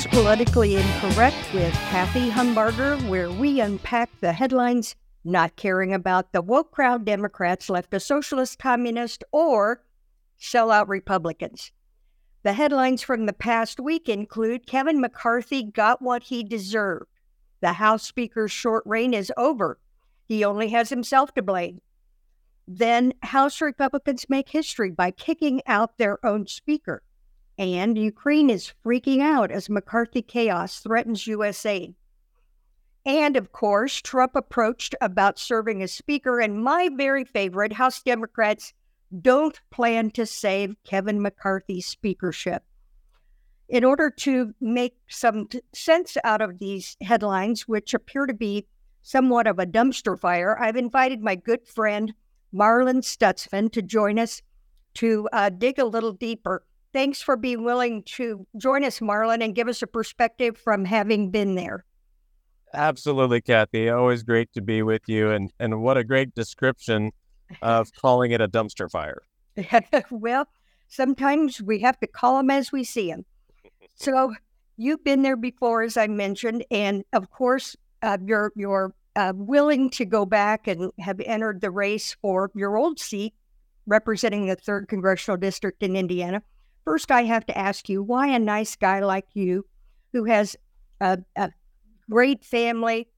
is Politically Incorrect with Cathie Humbarger, where we unpack the headlines not caring about the woke crowd Democrats left a socialist communist or sellout Republicans. The headlines from the past week include Kevin McCarthy got what he deserved. The House Speaker's short reign is over. He only has himself to blame. Then House Republicans make history by kicking out their own Speaker. And Ukraine is freaking out as McCarthy chaos threatens USA. And of course, Trump approached about serving as Speaker, and my very favorite House Democrats don't plan to save Kevin McCarthy's speakership. In order to make some t- sense out of these headlines, which appear to be somewhat of a dumpster fire, I've invited my good friend Marlin Stutzman to join us to uh, dig a little deeper. Thanks for being willing to join us, Marlin, and give us a perspective from having been there. Absolutely, Cathie. Always great to be with you. And, and what a great description of calling it a dumpster fire. well, sometimes we have to call them as we see them. So you've been there before, as I mentioned, and of course, uh, you're you're uh, willing to go back and have entered the race for your old seat, representing the third congressional district in Indiana. First, I have to ask you why a nice guy like you, who has a, a great family,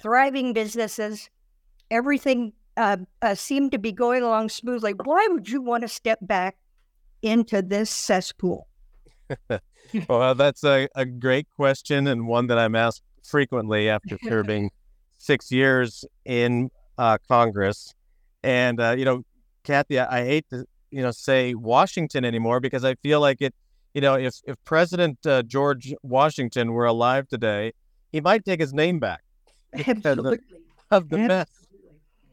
thriving businesses, everything uh, uh, seemed to be going along smoothly. Why would you want to step back into this cesspool? well, that's a, a great question and one that I'm asked frequently after serving six years in uh, Congress. And, uh, you know, Cathie, I, I, hate to, you know, say Washington anymore because I feel like it, you know, if, if President uh, George Washington were alive today, he might take his name back. Absolutely. Of the, the mess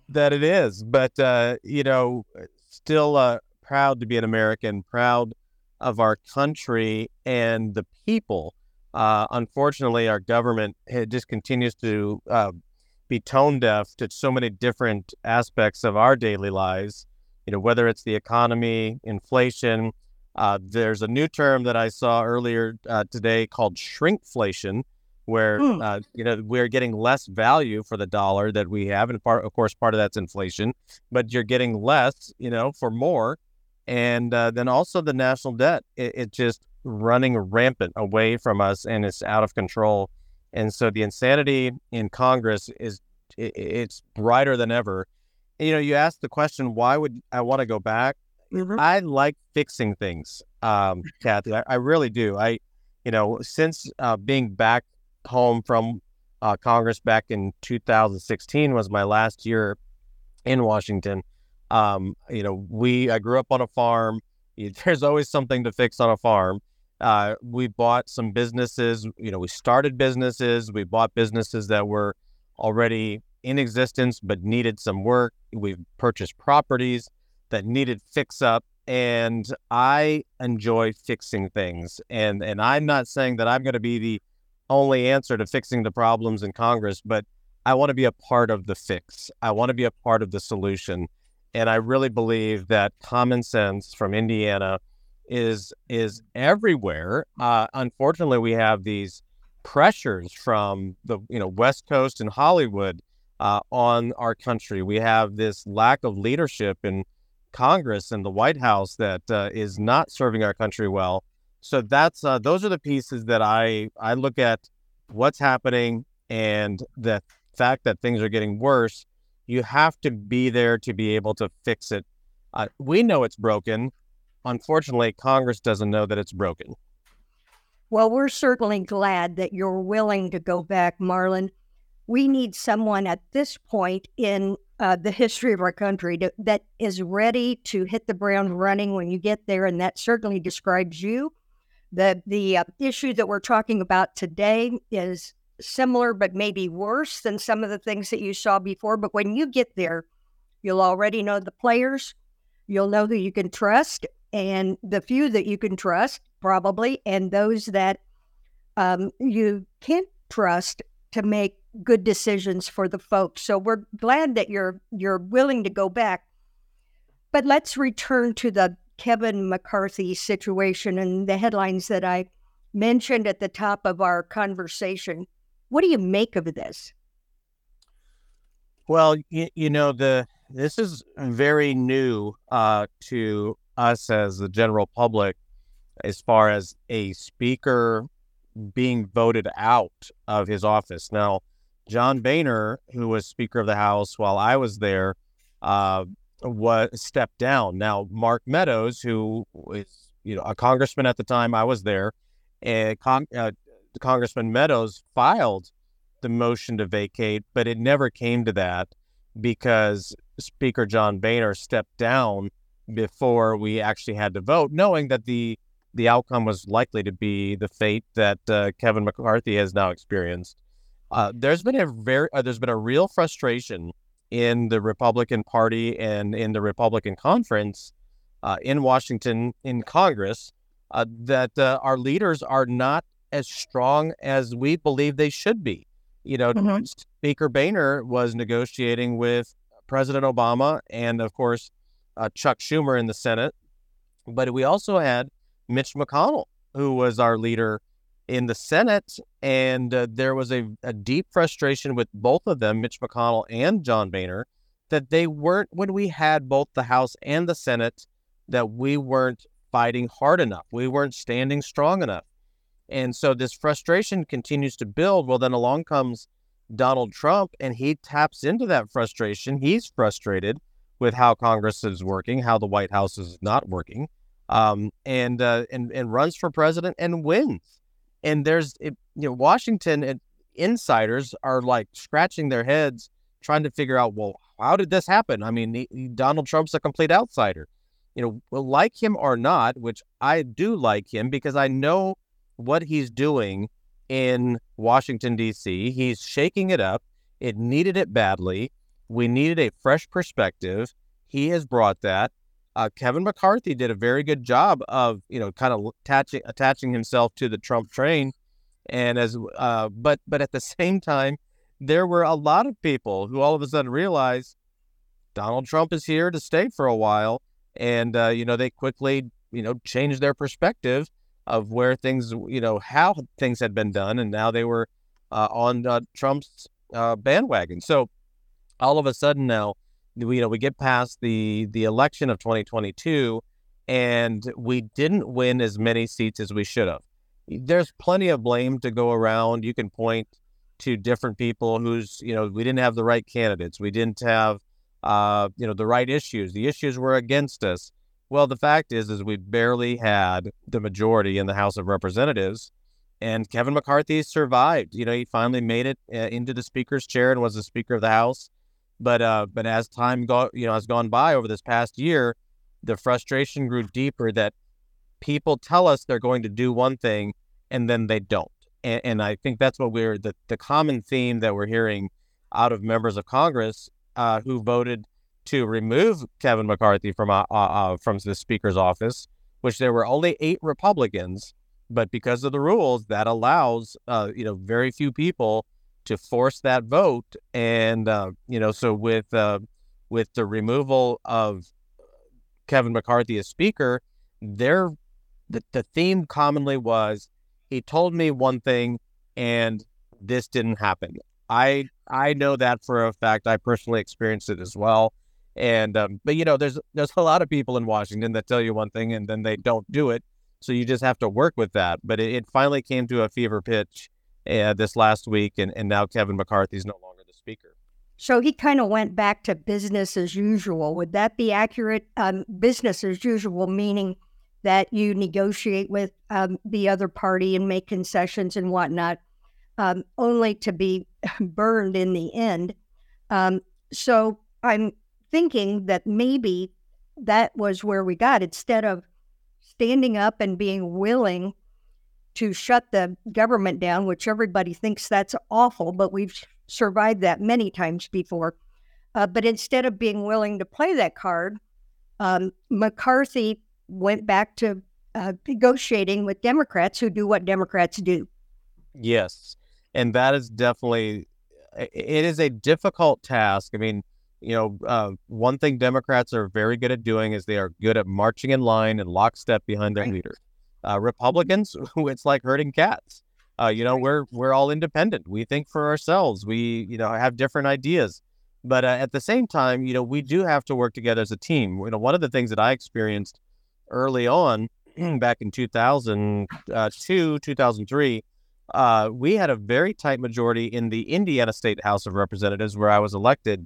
that it is. But, uh, you know, still uh, proud to be an American, proud of our country and the people. Uh, unfortunately, our government just continues to uh, be tone deaf to so many different aspects of our daily lives. You know, whether it's the economy, inflation. Uh, there's a new term that I saw earlier uh, today called shrinkflation, where mm. uh, you know we're getting less value for the dollar that we have, and part, of course, part of that's inflation, but you're getting less, you know, for more, and uh, then also the national debt, it, it, just running rampant away from us, and it's out of control, and so the insanity in Congress is it, it's brighter than ever. You know, you ask the question, why would I want to go back? Mm-hmm. I like fixing things, um, Kathy. I, I really do. I, you know, since uh, being back home from uh, Congress back in 2016 was my last year in Washington. Um, you know, we I grew up on a farm. There's always something to fix on a farm. Uh, we bought some businesses. You know, we started businesses. We bought businesses that were already in existence but needed some work. We've purchased properties that needed fix up. And I enjoy fixing things. And and I'm not saying that I'm going to be the only answer to fixing the problems in Congress, but I want to be a part of the fix. I want to be a part of the solution. And I really believe that common sense from Indiana is is everywhere. Uh, unfortunately, we have these pressures from the you know West Coast and Hollywood uh, on our country. We have this lack of leadership in Congress and the White House that uh, is not serving our country well so that's uh, those are the pieces that I I look at what's happening and the fact that things are getting worse. You have to be there to be able to fix it. Uh, we know it's broken. Unfortunately, Congress doesn't know that it's broken. Well, we're certainly glad that you're willing to go back, Marlin. We need someone at this point in uh, the history of our country to, that is ready to hit the ground running when you get there, and that certainly describes you. The the uh, issue that we're talking about today is similar, but maybe worse than some of the things that you saw before. But when you get there, you'll already know the players. You'll know who you can trust, and the few that you can trust, probably, and those that um, you can't trust to make good decisions for the folks. So we're glad that you're you're willing to go back. But let's return to the Kevin McCarthy situation and the headlines that I mentioned at the top of our conversation. What do you make of this? Well, you, you know the this is very new uh, to us as the general public, as far as a speaker being voted out of his office. Now, John Boehner, who was Speaker of the House while I was there, uh, was stepped down. Now, Mark Meadows, who was you know a congressman at the time I was there, and uh, Congressman Meadows filed the motion to vacate, but it never came to that because Speaker John Boehner stepped down before we actually had to vote, knowing that the the outcome was likely to be the fate that uh, Kevin McCarthy has now experienced. Uh, there's been a very uh, there's been a real frustration in the Republican Party and in the Republican conference uh, in Washington in Congress uh, that uh, our leaders are not as strong as we believe they should be. You know, mm-hmm. Speaker Boehner was negotiating with President Obama and, of course, uh, Chuck Schumer in the Senate. But we also had Mitch McConnell, who was our leader in the Senate. And uh, there was a, a deep frustration with both of them, Mitch McConnell and John Boehner, that they weren't, when we had both the House and the Senate, that we weren't fighting hard enough. We weren't standing strong enough. And so this frustration continues to build. Well, then along comes Donald Trump and he taps into that frustration. He's frustrated with how Congress is working, how the White House is not working, um, and, uh, and and runs for president and wins. And there's you know Washington and insiders are like scratching their heads trying to figure out well how did this happen? I mean he, Donald Trump's a complete outsider. You know, well, like him or not, which I do like him because I know what he's doing in Washington, D.C. He's shaking it up. It needed it badly. We needed a fresh perspective. He has brought that. Uh, Kevin McCarthy did a very good job of, you know, kind of attaching attaching himself to the Trump train, and as, uh, but but at the same time, there were a lot of people who all of a sudden realized Donald Trump is here to stay for a while, and uh, you know they quickly, you know, changed their perspective of where things, you know, how things had been done, and now they were uh, on uh, Trump's uh, bandwagon. So all of a sudden now, we, you know, we get past the the election of 2022, and we didn't win as many seats as we should have. There's plenty of blame to go around. You can point to different people who's, you know, we didn't have the right candidates. We didn't have, uh, you know, the right issues. The issues were against us. Well, the fact is, is we barely had the majority in the House of Representatives, and Kevin McCarthy survived. You know, he finally made it uh, into the Speaker's chair and was the Speaker of the House. But uh, but as time go, you know, has gone by over this past year, the frustration grew deeper that people tell us they're going to do one thing and then they don't. And, and I think that's what we're the the common theme that we're hearing out of members of Congress uh, who voted to remove Kevin McCarthy from uh, uh, uh, from the Speaker's office, which there were only eight Republicans, but because of the rules, that allows uh, you know very few people to force that vote, and uh, you know so with uh, with the removal of Kevin McCarthy as Speaker, there the, the theme commonly was he told me one thing and this didn't happen. I I know that for a fact. I personally experienced it as well. And um, but you know, there's there's a lot of people in Washington that tell you one thing and then they don't do it. So you just have to work with that. But it, it finally came to a fever pitch uh, this last week, and, and now Kevin McCarthy is no longer the speaker. So he kind of went back to business as usual. Would that be accurate? Um, business as usual, meaning that you negotiate with um, the other party and make concessions and whatnot, um, only to be burned in the end. Um, so I'm thinking that maybe that was where we got instead of standing up and being willing to shut the government down, which everybody thinks that's awful, but we've survived that many times before. Uh, but instead of being willing to play that card, um, McCarthy went back to uh, negotiating with Democrats who do what Democrats do. Yes. And that is definitely, it is a difficult task. I mean, you know, uh, one thing Democrats are very good at doing is they are good at marching in line and lockstep behind their right. leader. Uh, Republicans, it's like herding cats. Uh, you know, we're we're all independent. We think for ourselves. We you know have different ideas, but uh, at the same time, you know, we do have to work together as a team. You know, one of the things that I experienced early on, back in 2002, 2003, uh, we had a very tight majority in the Indiana State House of Representatives, where I was elected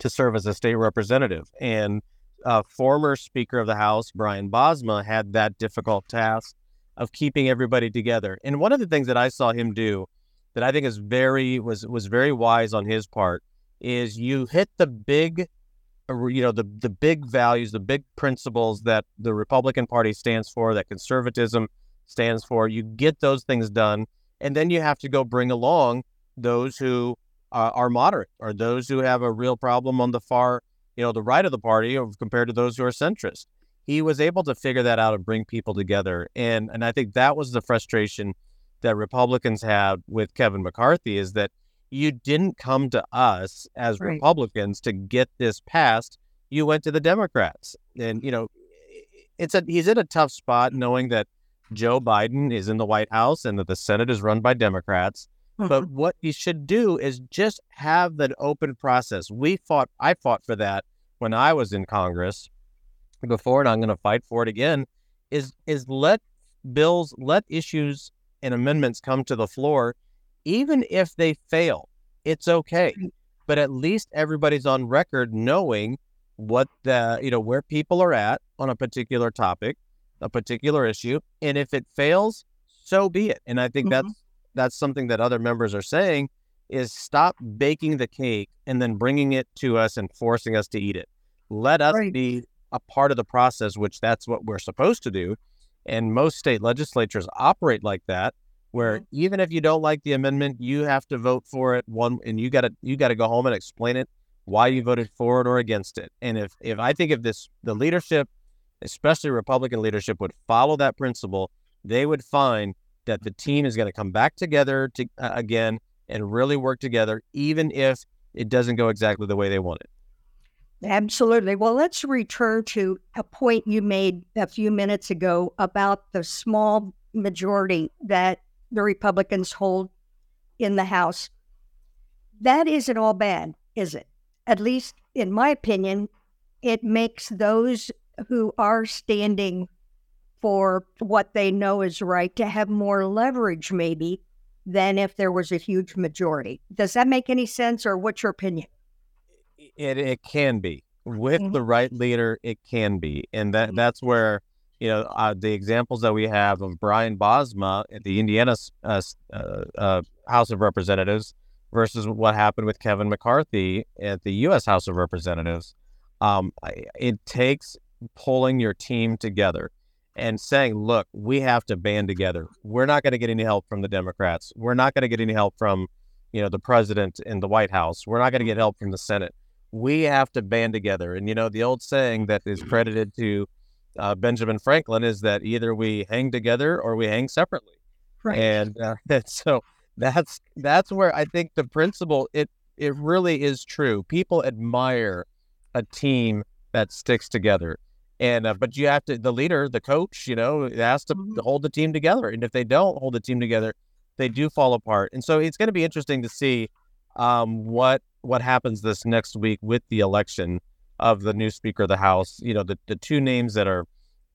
to serve as a state representative, and uh, former Speaker of the House, Brian Bosma, had that difficult task of keeping everybody together. And one of the things that I saw him do that I think is very was was very wise on his part is you hit the big uh, you know the the big values, the big principles that the Republican Party stands for, that conservatism stands for. You get those things done, and then you have to go bring along those who uh, are moderate or those who have a real problem on the far you know, the right of the party compared to those who are centrist. He was able to figure that out and bring people together. And and I think that was the frustration that Republicans had with Kevin McCarthy is that you didn't come to us as right. Republicans to get this passed. You went to the Democrats. And, you know, it's a he's in a tough spot knowing that Joe Biden is in the White House and that the Senate is run by Democrats. But what you should do is just have that open process. We fought, I fought for that when I was in Congress before, and I'm going to fight for it again. Is is let bills, let issues and amendments come to the floor, even if they fail. It's okay, but at least everybody's on record knowing what the you know where people are at on a particular topic, a particular issue, and if it fails, so be it. And I think mm-hmm. that's that's something that other members are saying is stop baking the cake and then bringing it to us and forcing us to eat it. Let us right. be a part of the process, which that's what we're supposed to do. And most state legislatures operate like that, where mm-hmm. even if you don't like the amendment, you have to vote for it one and you gotta you gotta go home and explain it why you voted for it or against it. And if if I think if this the leadership, especially Republican leadership, would follow that principle, they would find that the team is going to come back together to, uh, again and really work together, even if it doesn't go exactly the way they want it. Absolutely. Well, let's return to a point you made a few minutes ago about the small majority that the Republicans hold in the House. That isn't all bad, is it? At least, in my opinion, it makes those who are standing for what they know is right to have more leverage, maybe, than if there was a huge majority. Does that make any sense, or what's your opinion? It, it can be. With mm-hmm. the right leader, it can be. And that mm-hmm. that's where, you know, uh, the examples that we have of Brian Bosma at the Indiana uh, uh, uh House of Representatives versus what happened with Kevin McCarthy at the U.S. House of Representatives. Um, it takes pulling your team together and saying, look, we have to band together. We're not going to get any help from the Democrats. We're not going to get any help from, you know, the president in the White House. We're not going to get help from the Senate. We have to band together. And, you know, the old saying that is credited to uh, Benjamin Franklin is that either we hang together or we hang separately. Right. And, uh, and so that's that's where I think the principle it it really is true. People admire a team that sticks together. And uh, but you have to the leader, the coach, you know, has to, mm-hmm. hold the team together. And if they don't hold the team together, they do fall apart. And so it's going to be interesting to see um, what what happens this next week with the election of the new Speaker of the House. You know, the the two names that are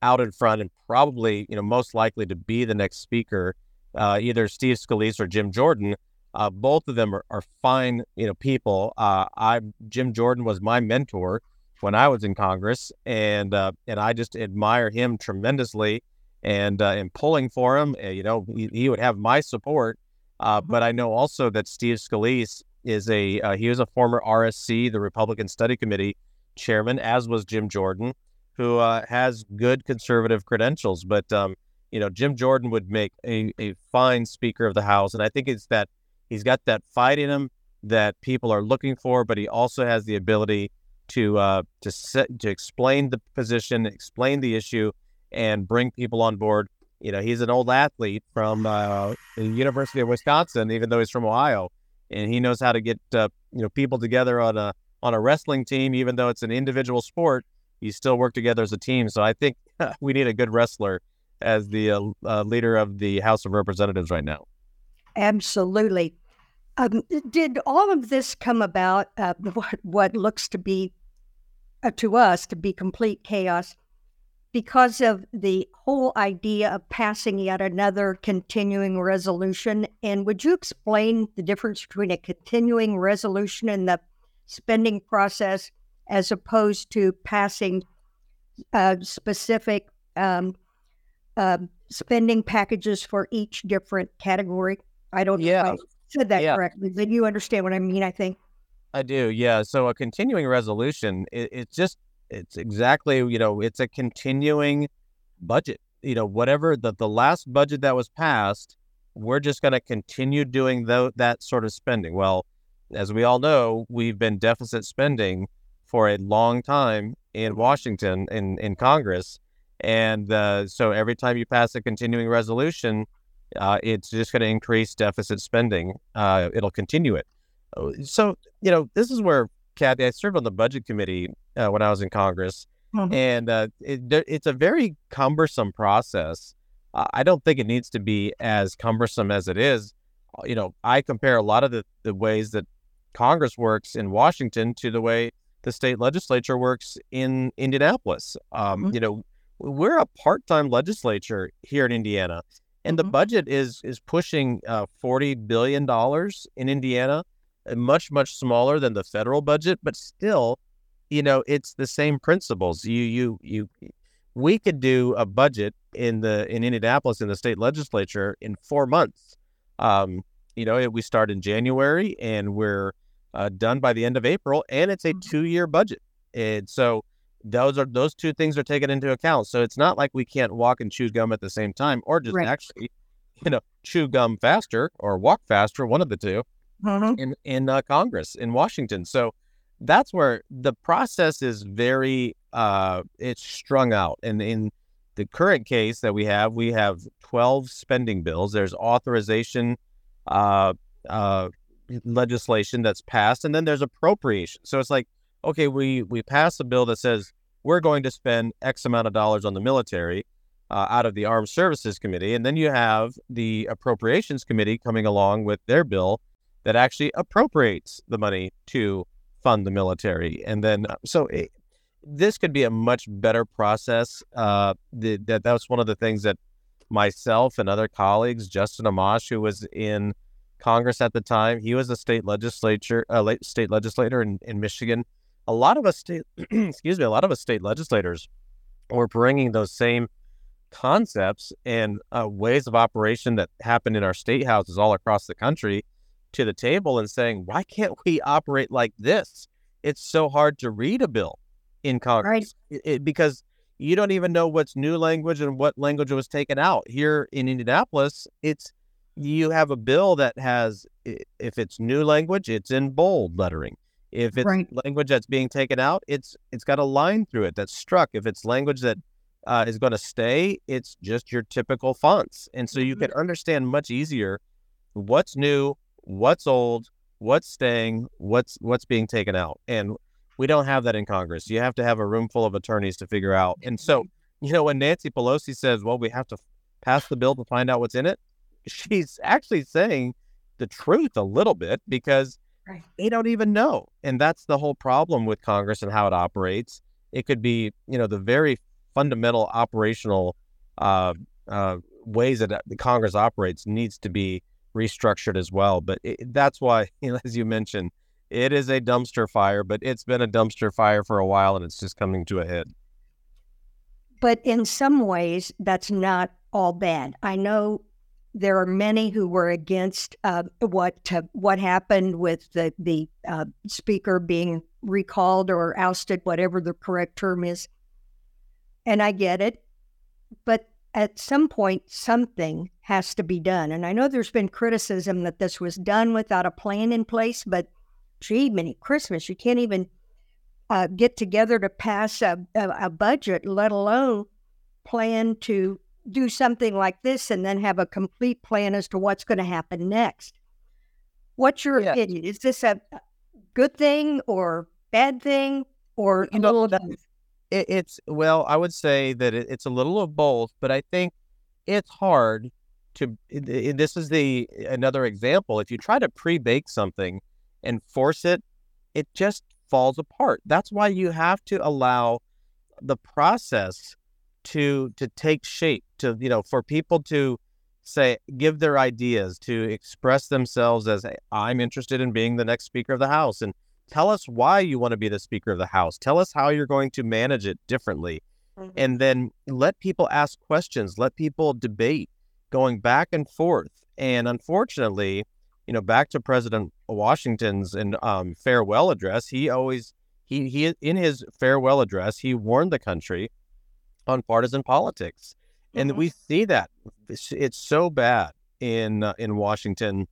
out in front and probably you know most likely to be the next Speaker, uh, either Steve Scalise or Jim Jordan. Uh, both of them are, are fine, you know, people. Uh, I Jim Jordan was my mentor when I was in Congress, and uh, and I just admire him tremendously, and uh, and pulling for him, uh, you know, he, he would have my support. Uh, mm-hmm. but I know also that Steve Scalise is a uh, he was a former RSC, the Republican Study Committee chairman, as was Jim Jordan, who uh, has good conservative credentials. But um, you know, Jim Jordan would make a, a fine Speaker of the House, and I think it's that he's got that fight in him that people are looking for, but he also has the ability to uh, to set, to explain the position, explain the issue, and bring people on board. You know, he's an old athlete from uh, the University of Wisconsin, even though he's from Ohio, and he knows how to get uh, you know people together on a on a wrestling team, even though it's an individual sport. You still work together as a team. So I think we need a good wrestler as the uh, uh, leader of the House of Representatives right now. Absolutely. Um, did all of this come about? Uh, what, what looks to be uh, to us to be complete chaos because of the whole idea of passing yet another continuing resolution. And would you explain the difference between a continuing resolution and the spending process as opposed to passing uh, specific um, uh, spending packages for each different category? I don't yeah. know if I said that yeah. correctly. Did you understand what I mean? I think. I do. Yeah. So a continuing resolution, it, it's just it's exactly you know it's a continuing budget. You know whatever the the last budget that was passed, we're just going to continue doing th- that sort of spending. Well, as we all know, we've been deficit spending for a long time in Washington in in Congress, and uh, so every time you pass a continuing resolution, uh, it's just going to increase deficit spending. Uh, it'll continue it. Oh, so you know this is where Cathie, I served on the budget committee uh, when I was in Congress, mm-hmm. and uh, it, it's a very cumbersome process. Uh, I don't think it needs to be as cumbersome as it is. Uh, you know, I compare a lot of the, the ways that Congress works in Washington to the way the state legislature works in Indianapolis. Um, mm-hmm. You know, we're a part-time legislature here in Indiana, and mm-hmm. the budget is is pushing uh, forty billion dollars in Indiana much much smaller than the federal budget, but still, you know, it's the same principles. You you you we could do a budget in the in Indianapolis in the state legislature in four months. Um, you know, we start in January and we're uh, done by the end of April, and it's a mm-hmm. two year budget. And so those are those two things are taken into account. So it's not like we can't walk and chew gum at the same time, or just right. actually, you know, chew gum faster or walk faster, one of the two mm-hmm. in in uh, Congress in Washington. So that's where the process is very uh, it's strung out. And in the current case that we have, we have 12 spending bills. There's authorization uh, uh, legislation that's passed, and then there's appropriation. So it's like, okay, we we pass a bill that says we're going to spend X amount of dollars on the military. Uh, out of the Armed Services Committee. And then you have the Appropriations Committee coming along with their bill that actually appropriates the money to fund the military. And then, uh, so it, eh, this could be a much better process. Uh, the, that that's one of the things that myself and other colleagues, Justin Amash, who was in Congress at the time, he was a state legislature, uh, state legislator in, in Michigan. A lot of us state, excuse me, a lot of us state legislators were bringing those same concepts and uh, ways of operation that happen in our state houses all across the country to the table and saying, why can't we operate like this? It's so hard to read a bill in Congress right. it, because you don't even know what's new language and what language was taken out. Here in Indianapolis, it's you have a bill that has if it's new language, it's in bold lettering. If it's right. language that's being taken out, it's it's got a line through it that's struck. If it's language that uh, is going to stay, it's just your typical fonts, and so you mm-hmm. can understand much easier what's new, what's old, what's staying, what's what's being taken out. And we don't have that in Congress. You have to have a room full of attorneys to figure out. And so, you know, when Nancy Pelosi says, "Well, we have to pass the bill to find out what's in it," she's actually saying the truth a little bit because right. they don't even know. And that's the whole problem with Congress and how it operates. It could be, you know, the very fundamental operational uh, uh, ways that the Congress operates needs to be restructured as well. But it, that's why, as you mentioned, it is a dumpster fire, but it's been a dumpster fire for a while and it's just coming to a head. But in some ways, that's not all bad. I know there are many who were against uh, what uh, what happened with the the uh, speaker being recalled or ousted, whatever the correct term is. And I get it, but at some point, something has to be done. And I know there's been criticism that this was done without a plan in place, but gee, many Christmas, you can't even uh, get together to pass a, a, a, budget, let alone plan to do something like this and then have a complete plan as to what's going to happen next. What's your yeah. opinion? Is this a good thing or bad thing or a little of it, it's well, I would say that it, it's a little of both, but I think it's hard to. This is the another example. If you try to pre-bake something and force it, it just falls apart. That's why you have to allow the process to to take shape. To you know, for people to say give their ideas to express themselves as i'm interested in being the next speaker of the house and tell us why you want to be the speaker of the house tell us how you're going to manage it differently mm-hmm. and then let people ask questions let people debate going back and forth and unfortunately you know back to president washington's and um, farewell address he always he he in his farewell address he warned the country on partisan politics and mm-hmm. we see that it's, it's so bad in uh, in Washington,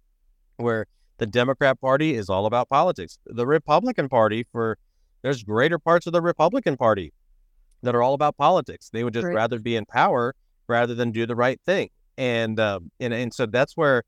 where the Democrat Party is all about politics. The Republican Party, for there's greater parts of the Republican Party that are all about politics. They would just right. rather be in power rather than do the right thing. And uh, and and so that's where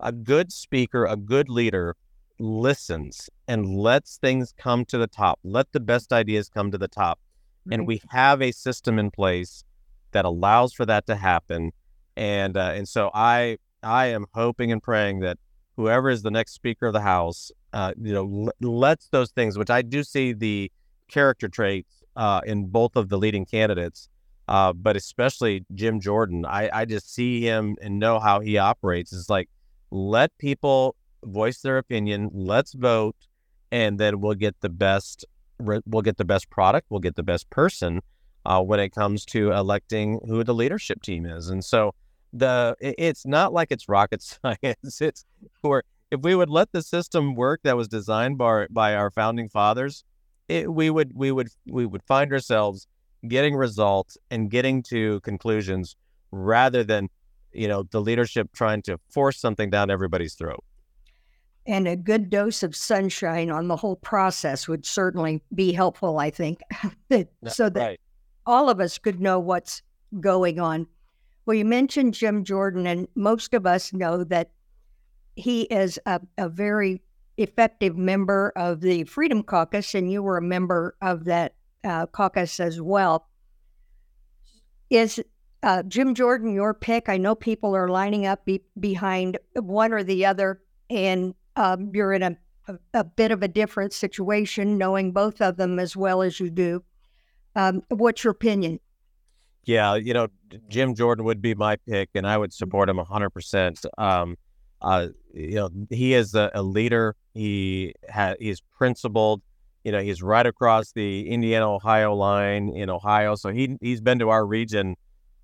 a good speaker, a good leader, listens and lets things come to the top. Let the best ideas come to the top. Right. And we have a system in place that allows for that to happen. And uh, and so I I am hoping and praying that whoever is the next Speaker of the House, uh, you know, l- lets those things, which I do see the character traits uh, in both of the leading candidates, uh, but especially Jim Jordan. I, I just see him and know how he operates. It's like let people voice their opinion, let's vote, and then we'll get the best. We'll get the best product. We'll get the best person uh, when it comes to electing who the leadership team is. And so the it's not like it's rocket science. It's for if we would let the system work that was designed by by our founding fathers, it, we would we would we would find ourselves getting results and getting to conclusions rather than you know the leadership trying to force something down everybody's throat. And a good dose of sunshine on the whole process would certainly be helpful i think. So that right. all of us could know what's going on. Well, you mentioned Jim Jordan, and most of us know that he is a, a very effective member of the Freedom Caucus, and you were a member of that uh, caucus as well. Is uh, Jim Jordan your pick? I know people are lining up be- behind one or the other, and um, you're in a, a, a, bit of a different situation knowing both of them as well as you do. Um, what's your opinion? Yeah, you know, Jim Jordan would be my pick, and I would support him 100%. Um, uh, you know, he is a, a leader. He ha- he's principled. You know, he's right across the Indiana Ohio line in Ohio, so he he's been to our region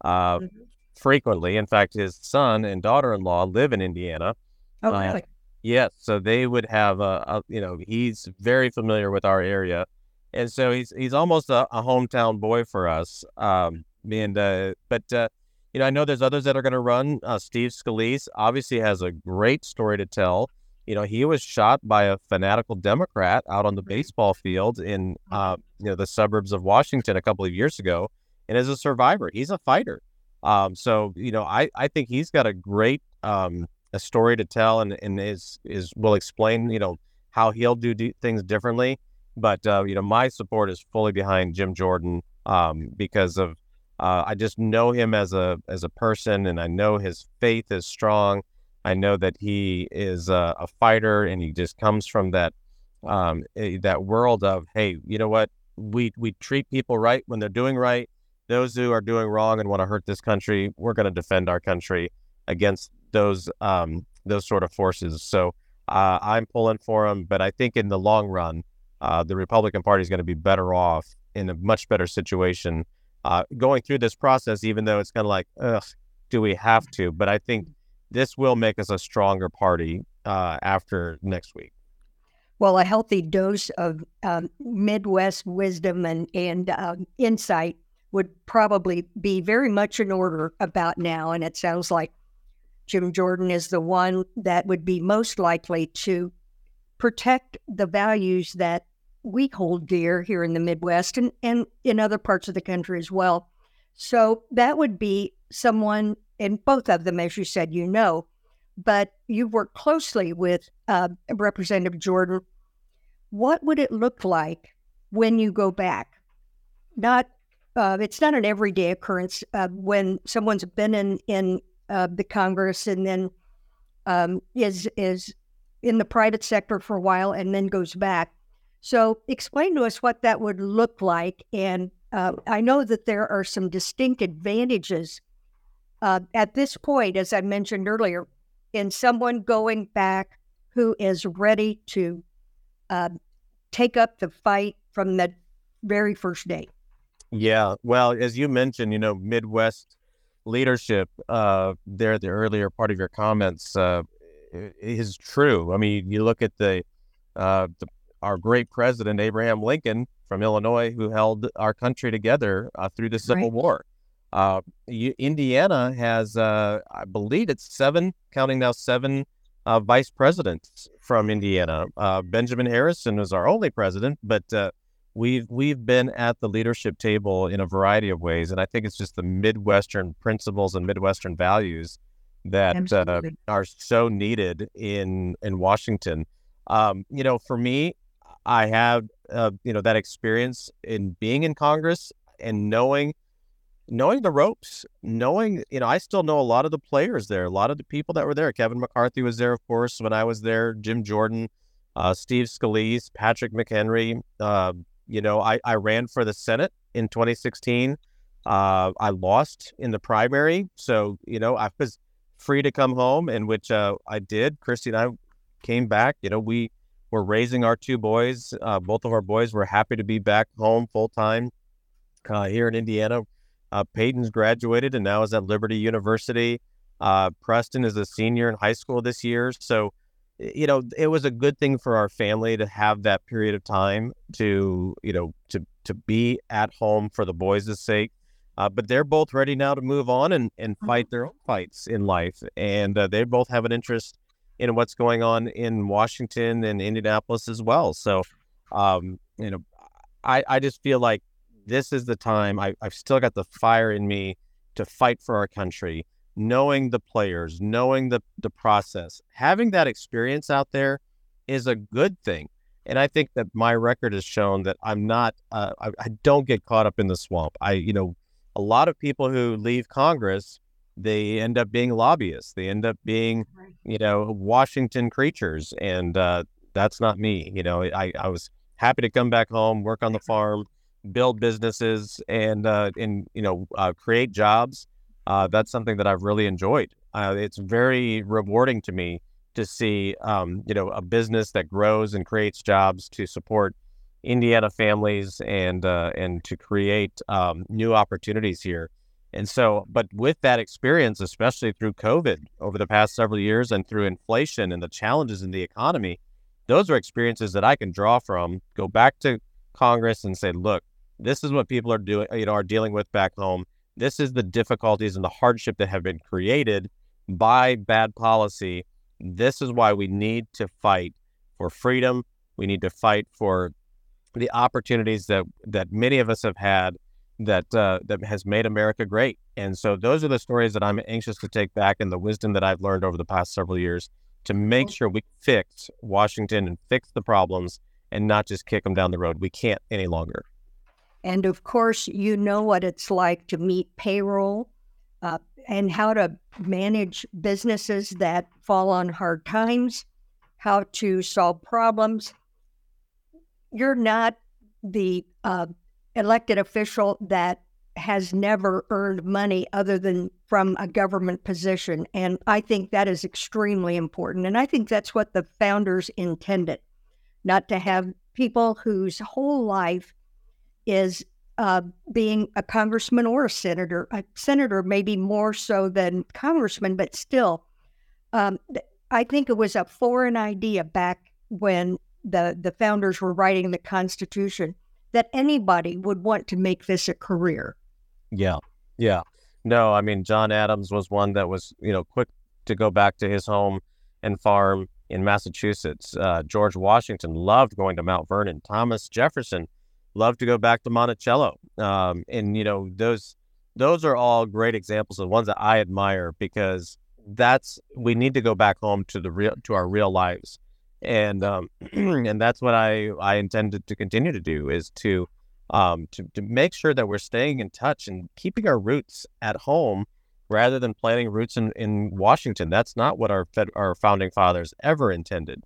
uh, mm-hmm. frequently. In fact, his son and daughter-in-law live in Indiana. Oh, uh, really? Yes, so they would have a, a, you know he's very familiar with our area and so he's he's almost a, a hometown boy for us. Um, and uh, but uh, you know, I know there's others that are going to run. Uh, Steve Scalise obviously has a great story to tell. You know, he was shot by a fanatical Democrat out on the baseball field in uh, you know the suburbs of Washington a couple of years ago, and as a survivor, he's a fighter. Um, so you know, I I think he's got a great um, a story to tell, and and is is will explain you know how he'll do things differently. But uh, you know, my support is fully behind Jim Jordan um, because of uh, I just know him as a as a person, and I know his faith is strong. I know that he is a, a fighter, and he just comes from that um, that world of hey, you know what? We we treat people right when they're doing right. Those who are doing wrong and want to hurt this country, we're going to defend our country against those um, those sort of forces. So uh, I'm pulling for him, but I think in the long run, uh, the Republican Party is going to be better off in a much better situation uh, going through this process, even though it's kind of like, ugh, do we have to? But I think this will make us a stronger party uh, after next week. Well, a healthy dose of um, Midwest wisdom and, and uh, insight would probably be very much in order about now. And it sounds like Jim Jordan is the one that would be most likely to protect the values that we hold dear here in the Midwest and, and in other parts of the country as well. So that would be someone, and both of them, as you said, you know, but you work closely with uh, Representative Jordan. What would it look like when you go back? Not uh, it's not an everyday occurrence uh, when someone's been in in uh, the Congress and then um, is is in the private sector for a while and then goes back. So, explain to us what that would look like. And uh, I know that there are some distinct advantages uh, at this point, as I mentioned earlier, in someone going back who is ready to uh, take up the fight from the very first day. Yeah. Well, as you mentioned, you know, Midwest leadership uh, there, the earlier part of your comments uh, is true. I mean, you look at the, uh, the our great president, Abraham Lincoln from Illinois, who held our country together uh, through the Civil right. War. Uh, Indiana has, uh, I believe it's seven, counting now seven uh, vice presidents from Indiana. Uh, Benjamin Harrison was our only president, but uh, we've we've been at the leadership table in a variety of ways, and I think it's just the Midwestern principles and Midwestern values that uh, are so needed in in Washington. Um, you know, for me, I have uh, you know that experience in being in Congress and knowing knowing the ropes, knowing, you know, I still know a lot of the players there, a lot of the people that were there. Kevin McCarthy was there, of course, when I was there, Jim Jordan, uh, Steve Scalise, Patrick McHenry. Uh, you know, I, I ran for the Senate in 2016. Uh, I lost in the primary. So, you know, I was free to come home, in which uh, I did. Christy and I came back. You know, we were raising our two boys. Uh, both of our boys were happy to be back home full time uh, here in Indiana uh, Peyton's graduated and now is at Liberty University. Uh, Preston is a senior in high school this year. So, you know, it was a good thing for our family to have that period of time to, you know, to to be at home for the boys' sake. Uh, but they're both ready now to move on and, and mm-hmm. fight their own fights in life. And uh, they both have an interest in what's going on in Washington and Indianapolis as well. So, um, you know, I, I just feel like this is the time I, I've still got the fire in me to fight for our country, knowing the players, knowing the, the process, having that experience out there is a good thing. And I think that my record has shown that I'm not, uh, I, I don't get caught up in the swamp. I, you know, a lot of people who leave Congress, they end up being lobbyists. They end up being, you know, Washington creatures. And uh, that's not me. You know, I, I was happy to come back home, work on the farm, build businesses and uh, and you know uh, create jobs. Uh, that's something that I've really enjoyed. Uh, it's very rewarding to me to see um, you know a business that grows and creates jobs to support Indiana families and uh, and to create um, new opportunities here. And so, but with that experience, especially through COVID over the past several years and through inflation and the challenges in the economy, those are experiences that I can draw from, go back to Congress and say, look, this is what people are doing, you know, are dealing with back home. This is the difficulties and the hardship that have been created by bad policy. This is why we need to fight for freedom. We need to fight for the opportunities that that many of us have had that uh, that has made America great. And so those are the stories that I'm anxious to take back and the wisdom that I've learned over the past several years to make sure we fix Washington and fix the problems and not just kick them down the road. We can't any longer. And of course, you know what it's like to meet payroll uh, and how to manage businesses that fall on hard times, how to solve problems. You're not the uh, elected official that has never earned money other than from a government position. And I think that is extremely important. And I think that's what the founders intended not to have people whose whole life is uh, being a congressman or a senator. A senator, maybe more so than congressman, but still, um, I think it was a foreign idea back when the the founders were writing the Constitution that anybody would want to make this a career. Yeah, yeah. No, I mean John Adams was one that was you know quick to go back to his home and farm in Massachusetts. Uh, George Washington loved going to Mount Vernon. Thomas Jefferson love to go back to Monticello. Um, and you know those those are all great examples of the ones that I admire because that's we need to go back home to the real to our real lives, and um, and that's what I I intended to continue to do is to um, to, to make sure that we're staying in touch and keeping our roots at home rather than planting roots in, in Washington. That's not what our fed, our founding fathers ever intended.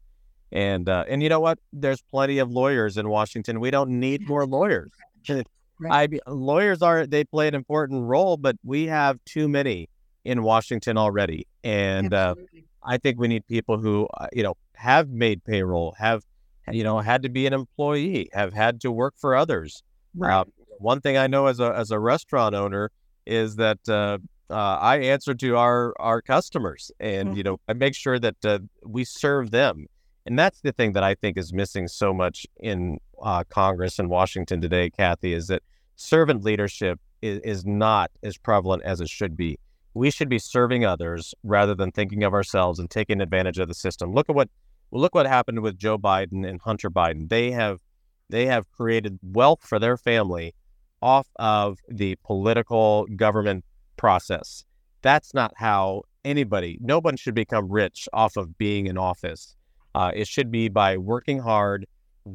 And uh, and you know what? There's plenty of lawyers in Washington. We don't need more lawyers. Right. I lawyers are they play an important role, but we have too many in Washington already. And uh, I think we need people who uh, you know have made payroll, have you know had to be an employee, have had to work for others. Right. Uh, one thing I know as a as a restaurant owner is that uh, uh, I answer to our our customers, and mm-hmm. you know I make sure that uh, we serve them. And that's the thing that I think is missing so much in uh, Congress and Washington today, Cathie, is that servant leadership is, is not as prevalent as it should be. We should be serving others rather than thinking of ourselves and taking advantage of the system. Look at what well, look what happened with Joe Biden and Hunter Biden. They have they have created wealth for their family off of the political government process. That's not how anybody, no one should become rich off of being in office. Uh, it should be by working hard,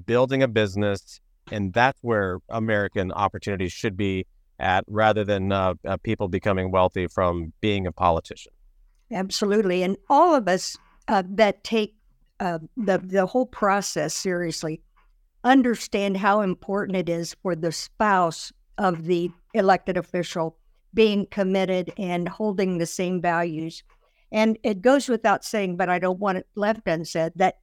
building a business, and that's where American opportunities should be at, rather than uh, uh, people becoming wealthy from being a politician. Absolutely, and all of us uh, that take uh, the the whole process seriously understand how important it is for the spouse of the elected official being committed and holding the same values and it goes without saying, but I don't want it left unsaid, that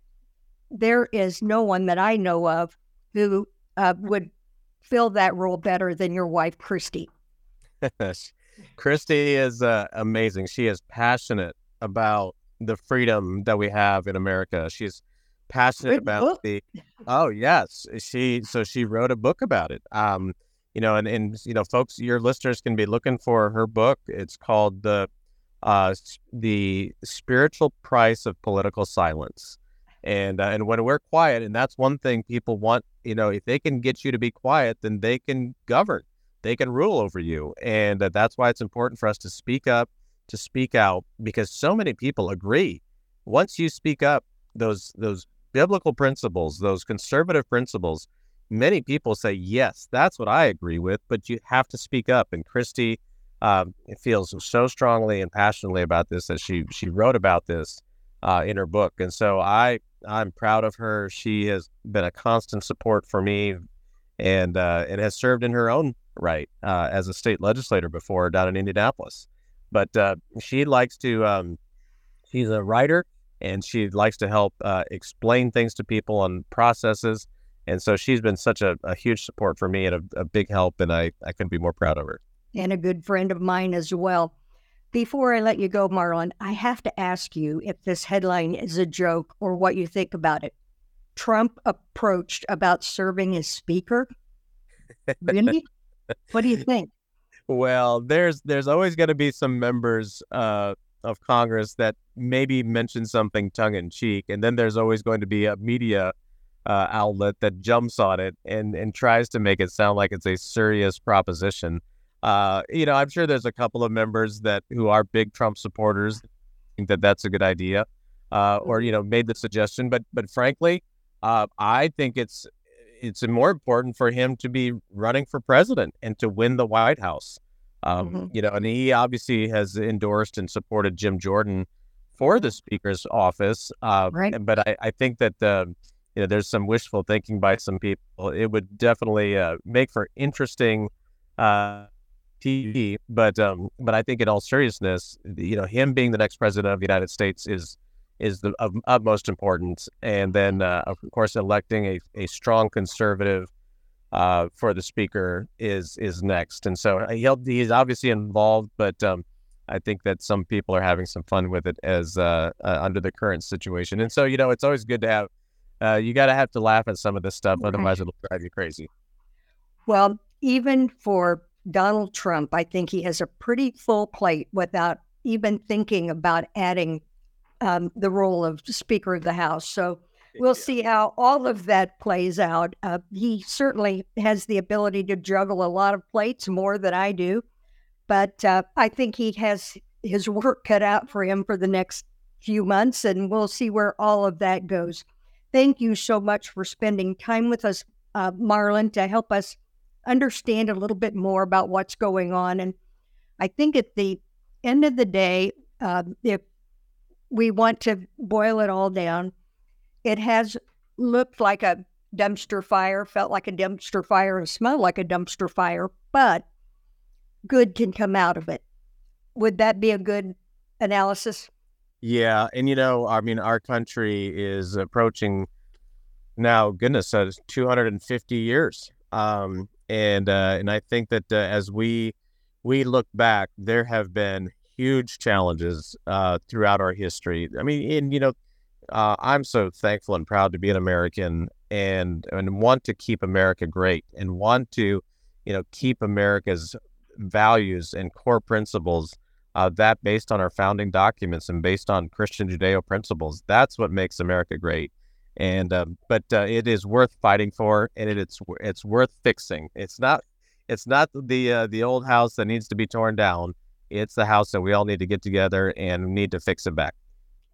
there is no one that I know of who uh, would fill that role better than your wife, Christy. Christy is uh, amazing. She is passionate about the freedom that we have in America. She's passionate Good about book. the. Oh yes, she. So she wrote a book about it. Um, you know, and and you know, folks, your listeners can be looking for her book. It's called the uh, the spiritual price of political silence. And uh, and when we're quiet, and that's one thing people want, you know, if they can get you to be quiet, then they can govern, they can rule over you, and uh, that's why it's important for us to speak up, to speak out, because so many people agree. Once you speak up, those those biblical principles, those conservative principles, many people say yes, that's what I agree with, but you have to speak up. And Christy um, feels so strongly and passionately about this that she she wrote about this uh, in her book, and so I I'm proud of her. She has been a constant support for me, and uh, and has served in her own right uh, as a state legislator before down in Indianapolis. But uh, she likes to um, she's a writer, and she likes to help uh, explain things to people on processes. And so she's been such a, a huge support for me and a, a big help, and I, I couldn't be more proud of her and a good friend of mine as well. Before I let you go, Marlin, I have to ask you if this headline is a joke or what you think about it. Trump approached about serving as speaker. Really? what do you think? Well, there's there's always going to be some members uh, of Congress that maybe mention something tongue in cheek, and then there's always going to be a media uh, outlet that jumps on it and and tries to make it sound like it's a serious proposition. Uh, you know, I'm sure there's a couple of members that who are big Trump supporters think that that's a good idea, uh, or mm-hmm. you know, made the suggestion. But but frankly, uh, I think it's it's more important for him to be running for president and to win the White House. Um, mm-hmm. You know, and he obviously has endorsed and supported Jim Jordan for the speaker's office. Uh, right. But I, I think that uh, you know there's some wishful thinking by some people. It would definitely uh, make for interesting uh, TV. But um, but I think in all seriousness, you know, him being the next president of the United States is is the of utmost importance. And then uh, of course, electing a, a strong conservative uh, for the speaker is is next. And so uh, he'll, he's obviously involved, but um, I think that some people are having some fun with it as uh, uh, under the current situation. And so you know, it's always good to have. Uh, you got to have to laugh at some of this stuff, otherwise it'll drive you crazy. Well, even for Donald Trump, I think he has a pretty full plate without even thinking about adding um, the role of Speaker of the House. So we'll yeah. see how all of that plays out. Uh, he certainly has the ability to juggle a lot of plates more than I do, but uh, I think he has his work cut out for him for the next few months, and we'll see where all of that goes. Thank you so much for spending time with us, uh, Marlin, to help us understand a little bit more about what's going on. And I think at the end of the day, uh, if we want to boil it all down, it has looked like a dumpster fire, felt like a dumpster fire, and smelled like a dumpster fire, but good can come out of it. Would that be a good analysis? Yeah. And, you know, I mean, our country is approaching now, goodness, uh, 250 years. Um, and uh, and I think that uh, as we we look back, there have been huge challenges uh, throughout our history. I mean, and you know, uh, I'm so thankful and proud to be an American and and want to keep America great and want to, you know, keep America's values and core principles. Uh, that based on our founding documents and based on Christian Judeo principles, that's what makes America great. And um, but uh, it is worth fighting for, and it, it's it's worth fixing. It's not it's not the uh, the old house that needs to be torn down. It's the house that we all need to get together and need to fix it back.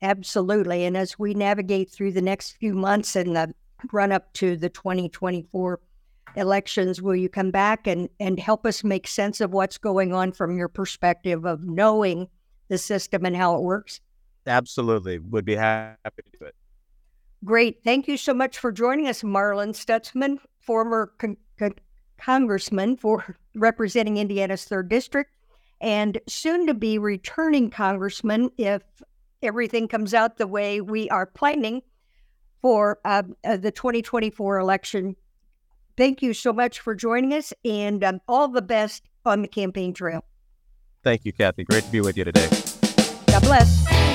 Absolutely. And as we navigate through the next few months and the run up to the 2024 elections, will you come back and, and help us make sense of what's going on from your perspective of knowing the system and how it works? Absolutely. Would be happy to do it. Great. Thank you so much for joining us, Marlin Stutzman, former con- con- congressman for representing Indiana's third district and soon to be returning congressman if everything comes out the way we are planning for uh, uh, the 2024 election. Thank you so much for joining us and um, all the best on the campaign trail. Thank you, Cathie. Great to be with you today. God bless.